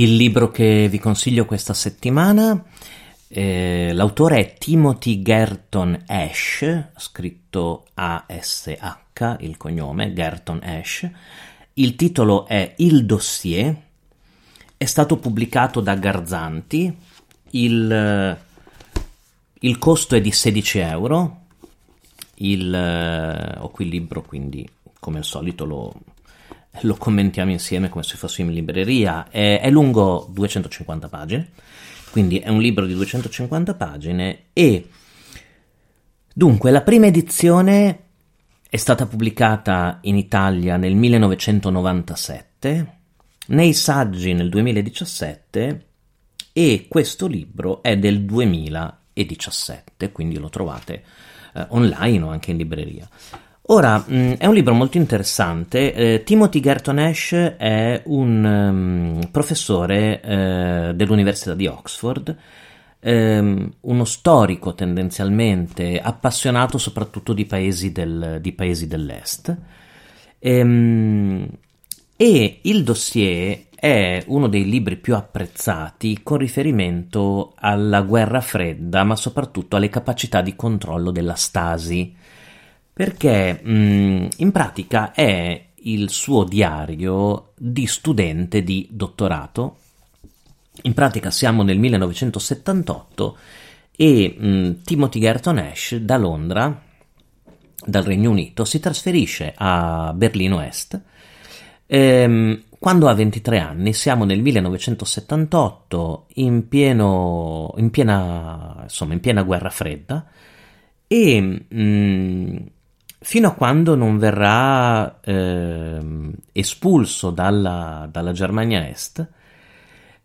Il libro che vi consiglio questa settimana, eh, l'autore è Timothy Gerton Ash, scritto A-S-H, il cognome, Gerton Ash. Il titolo è Il dossier, è stato pubblicato da Garzanti, il, il costo è di 16 euro, il, ho qui il libro quindi come al solito lo, lo commentiamo insieme come se fossimo in libreria. È, è, lungo 250 pagine, quindi è un libro di 250 pagine e dunque la prima edizione è stata pubblicata in Italia nel 1997, nei saggi nel 2017 e questo libro è del 2017, quindi lo trovate eh, online o anche in libreria. Ora, mm, è un libro molto interessante. Eh, Timothy Gerton Ash è un um, professore eh, dell'Università di Oxford, ehm, uno storico tendenzialmente, appassionato soprattutto di paesi, del, di paesi dell'Est. Ehm, e il dossier è uno dei libri più apprezzati con riferimento alla guerra fredda, ma soprattutto alle capacità di controllo della Stasi perché mh, mm, in pratica è il suo diario di studente di dottorato. In pratica siamo nel 1978 e mh, mm, Timothy Gerton Ash da Londra, dal Regno Unito, si trasferisce a Berlino Est. Ehm, quando ha 23 anni, siamo nel 1978, in, pieno, in, piena, insomma, in piena guerra fredda, e mh, mm, fino a quando non verrà eh, espulso dalla, dalla, Germania Est,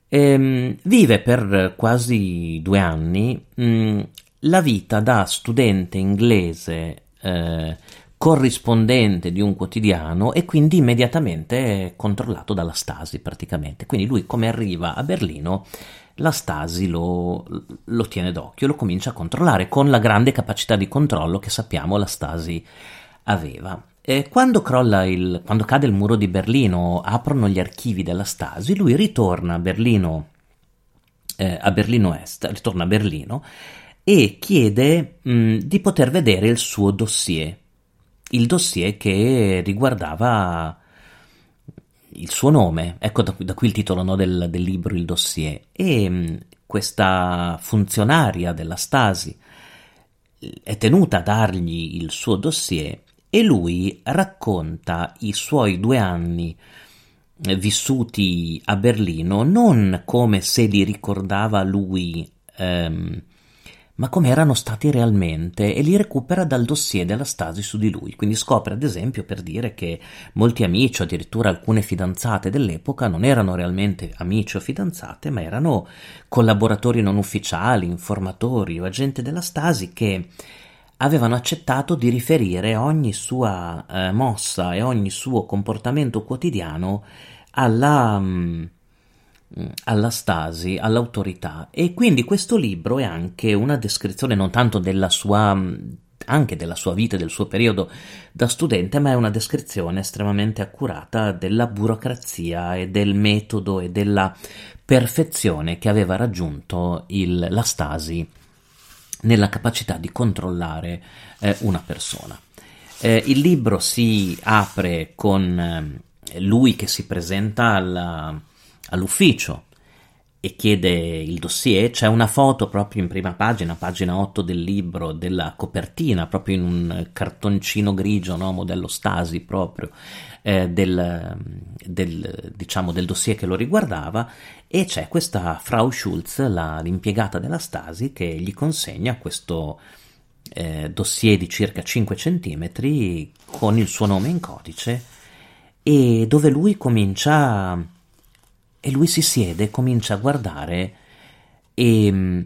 eh, vive per quasi due anni mh, mm, la vita da studente inglese eh, corrispondente di un quotidiano e quindi immediatamente controllato dalla Stasi praticamente. Quindi lui come arriva a Berlino la Stasi lo, lo, tiene d'occhio, lo comincia a controllare con la grande capacità di controllo che sappiamo la Stasi aveva. E quando, il, quando cade il muro di Berlino, aprono gli archivi della Stasi, lui ritorna a Berlino, eh, a Berlino Est, ritorna a Berlino e chiede mh, di poter vedere il suo dossier, il dossier che riguardava il suo nome, ecco da, da qui il titolo no, del, del, libro, il dossier, e mh, questa funzionaria della Stasi è tenuta a dargli il suo dossier e lui racconta i suoi due anni vissuti a Berlino non come se li ricordava lui ehm, ma come erano stati realmente e li recupera dal dossier della Stasi su di lui. Quindi scopre, ad esempio, per dire che molti amici, o addirittura alcune fidanzate dell'epoca, non erano realmente amici o fidanzate, ma erano collaboratori non ufficiali, informatori o agenti della Stasi che avevano accettato di riferire ogni sua eh, mossa e ogni suo comportamento quotidiano alla. Mh, Mm, alla Stasi, all'autorità e quindi questo libro è anche una descrizione non tanto della sua mm, anche della sua vita e del suo periodo da studente, ma è una descrizione estremamente accurata della burocrazia e del metodo e della perfezione che aveva raggiunto il, la Stasi nella capacità di controllare eh, una persona. Eh, il libro si apre con eh, lui che si presenta alla all'ufficio e chiede il dossier, c'è una foto proprio in prima pagina, pagina 8 del libro, della copertina, proprio in un cartoncino grigio, no? modello Stasi proprio, eh, del, del, diciamo, del dossier che lo riguardava, e c'è questa Frau Schulz, la, l'impiegata della Stasi, che gli consegna questo eh, dossier di circa 5 cm con il suo nome in codice e dove lui comincia e lui si siede e comincia a guardare e, mm,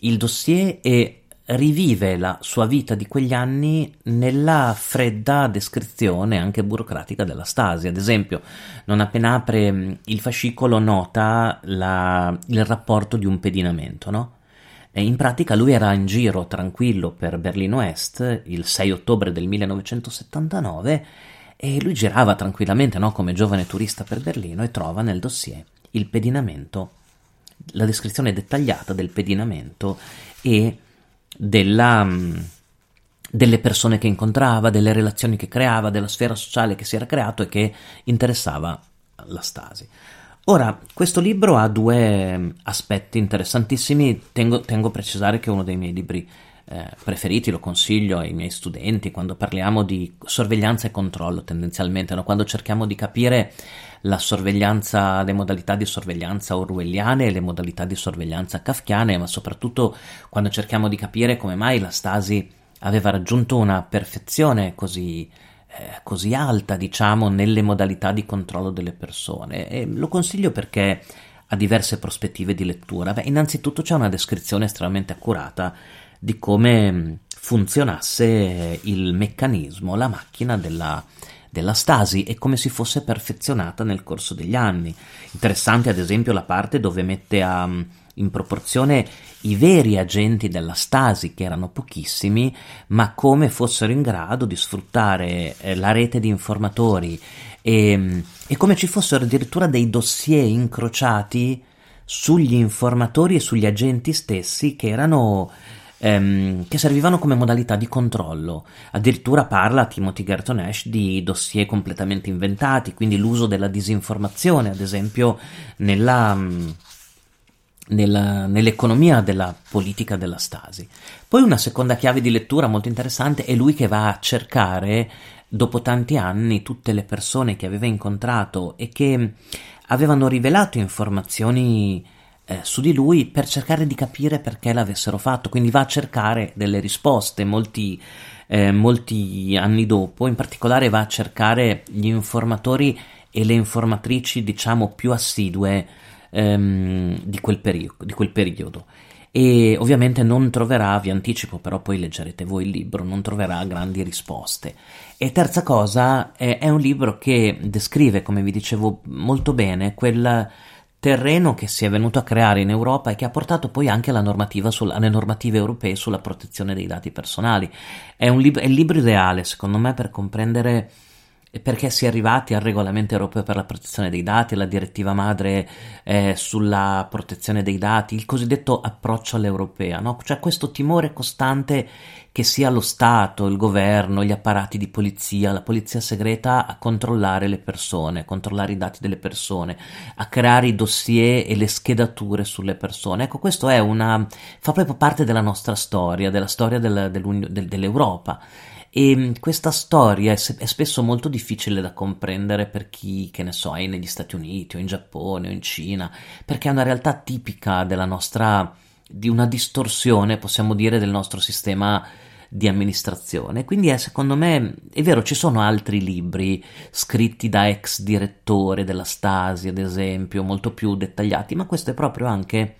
il dossier e rivive la sua vita di quegli anni nella fredda descrizione anche burocratica della Stasi. Ad esempio, non appena apre mm, il fascicolo nota la, il rapporto di un pedinamento, no? E in pratica lui era in giro tranquillo per Berlino Est il 6 ottobre del 1979 e lui girava tranquillamente no, come giovane turista per Berlino e trova nel dossier il pedinamento, la descrizione dettagliata del pedinamento e della, mm, delle persone che incontrava, delle relazioni che creava, della sfera sociale che si era creato e che interessava la Stasi. Ora, questo libro ha due mm, aspetti interessantissimi, tengo, tengo a precisare che è uno dei miei libri eh, preferiti, lo consiglio ai miei studenti quando parliamo di sorveglianza e controllo tendenzialmente, no? quando cerchiamo di capire la sorveglianza, le modalità di sorveglianza orwelliane e le modalità di sorveglianza kafkiane, ma soprattutto quando cerchiamo di capire come mai la Stasi aveva raggiunto una perfezione così, eh, così alta, diciamo, nelle modalità di controllo delle persone. E lo consiglio perché ha diverse prospettive di lettura. Beh, innanzitutto c'è una descrizione estremamente accurata di come mm, funzionasse il meccanismo, la macchina della, della Stasi e come si fosse perfezionata nel corso degli anni. Interessante ad esempio la parte dove mette a, mm, in proporzione i veri agenti della Stasi, che erano pochissimi, ma come fossero in grado di sfruttare eh, la rete di informatori e, mm, e come ci fossero addirittura dei dossier incrociati sugli informatori e sugli agenti stessi che erano ehm, che servivano come modalità di controllo. Addirittura parla Timothy Garton Ash di dossier completamente inventati, quindi l'uso della disinformazione, ad esempio, nella, mm, nella, nell'economia della politica della Stasi. Poi una seconda chiave di lettura molto interessante è lui che va a cercare, dopo tanti anni, tutte le persone che aveva incontrato e che avevano rivelato informazioni eh, su di lui per cercare di capire perché l'avessero fatto, quindi va a cercare delle risposte molti, eh, molti anni dopo, in particolare va a cercare gli informatori e le informatrici diciamo più assidue ehm, di, quel perio- di quel periodo. E ovviamente non troverà, vi anticipo, però poi leggerete voi il libro, non troverà grandi risposte. E terza cosa, è, è un libro che descrive, come vi dicevo molto bene, quel terreno che si è venuto a creare in Europa e che ha portato poi anche sul, alle normative europee sulla protezione dei dati personali. È, lib- è il libro ideale, secondo me, per comprendere perché si è arrivati al regolamento europeo per la protezione dei dati, alla direttiva madre eh, sulla protezione dei dati, il cosiddetto approccio all'europea, no? cioè questo timore costante che sia lo Stato, il governo, gli apparati di polizia, la polizia segreta a controllare le persone, a controllare i dati delle persone, a creare i dossier e le schedature sulle persone. Ecco, questo è una, fa proprio parte della nostra storia, della storia del, del, dell'Europa. E questa storia è, è, spesso molto difficile da comprendere per chi, che ne so, è negli Stati Uniti o in Giappone o in Cina, perché è una realtà tipica della nostra, di una distorsione, possiamo dire, del nostro sistema di amministrazione. Quindi è, secondo me, è vero, ci sono altri libri scritti da ex direttore della Stasi, ad esempio, molto più dettagliati, ma questo è proprio anche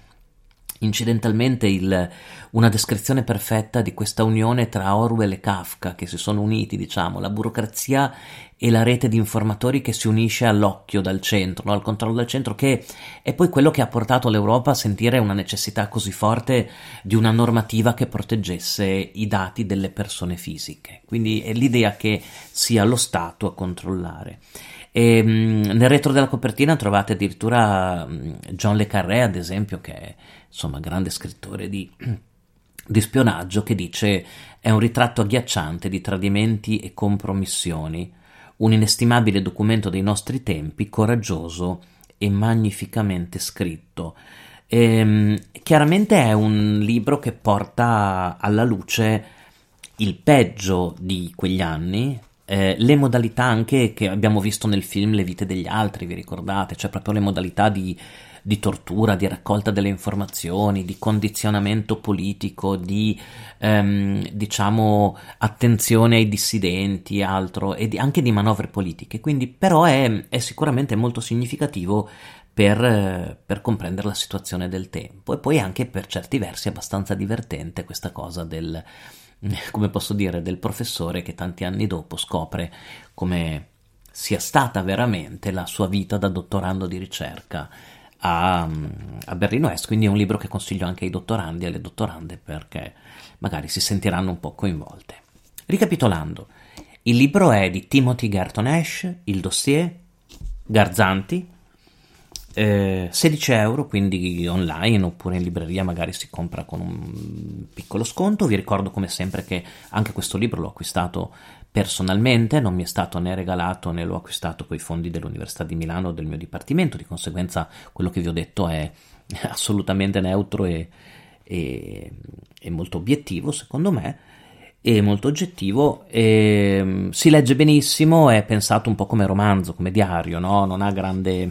incidentalmente il, una descrizione perfetta di questa unione tra Orwell e Kafka che si sono uniti, diciamo, la burocrazia e la rete di informatori che si unisce all'occhio dal centro, no? al controllo dal centro, che è poi quello che ha portato l'Europa a sentire una necessità così forte di una normativa che proteggesse i dati delle persone fisiche. Quindi è l'idea che sia lo Stato a controllare. E, mh, nel retro della copertina trovate addirittura mh, John Le Carré, ad esempio, che è insomma grande scrittore di, di spionaggio, che dice è un ritratto agghiacciante di tradimenti e compromissioni, un inestimabile documento dei nostri tempi, coraggioso e magnificamente scritto. E, ehm, chiaramente è un libro che porta alla luce il peggio di quegli anni, eh, le modalità anche che abbiamo visto nel film Le vite degli altri, vi ricordate? Cioè proprio le modalità di, di tortura, di raccolta delle informazioni, di condizionamento politico, di ehm, diciamo attenzione ai dissidenti, altro, e di, anche di manovre politiche. Quindi, però, è, è sicuramente molto significativo per, per, comprendere la situazione del tempo e poi anche per certi versi abbastanza divertente questa cosa del, come posso dire, del professore che tanti anni dopo scopre come sia stata veramente la sua vita da dottorando di ricerca a, a Berlino Est, quindi è un libro che consiglio anche ai dottorandi e alle dottorande perché magari si sentiranno un po' coinvolte. Ricapitolando, il libro è di Timothy Garton Ash, il dossier, Garzanti, eh, 16 euro, quindi online oppure in libreria magari si compra con un piccolo sconto. Vi ricordo come sempre che anche questo libro l'ho acquistato personalmente, non mi è stato né regalato né l'ho acquistato con i fondi dell'Università di Milano o del mio dipartimento, di conseguenza quello che vi ho detto è assolutamente neutro e, e, e molto obiettivo secondo me e molto oggettivo e, si legge benissimo è pensato un po' come romanzo come diario no? non ha grande,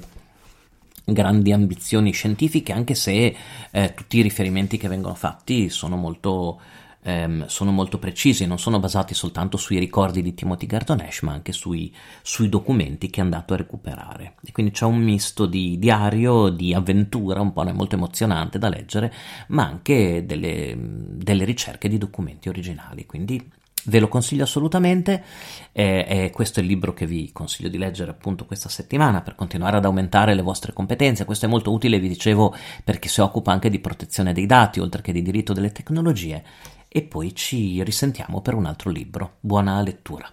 grandi ambizioni scientifiche anche se eh, tutti i riferimenti che vengono fatti sono molto ehm, sono molto precisi, non sono basati soltanto sui ricordi di Timothy Garton Ash, ma anche sui, sui documenti che è andato a recuperare. E quindi c'è un misto di diario, di avventura, un po' molto emozionante da leggere, ma anche delle, delle ricerche di documenti originali. Quindi Ve lo consiglio assolutamente e, e questo è il libro che vi consiglio di leggere appunto questa settimana per continuare ad aumentare le vostre competenze. Questo è molto utile, vi dicevo, perché si occupa anche di protezione dei dati, oltre che di diritto delle tecnologie. E poi ci risentiamo per un altro libro. Buona lettura.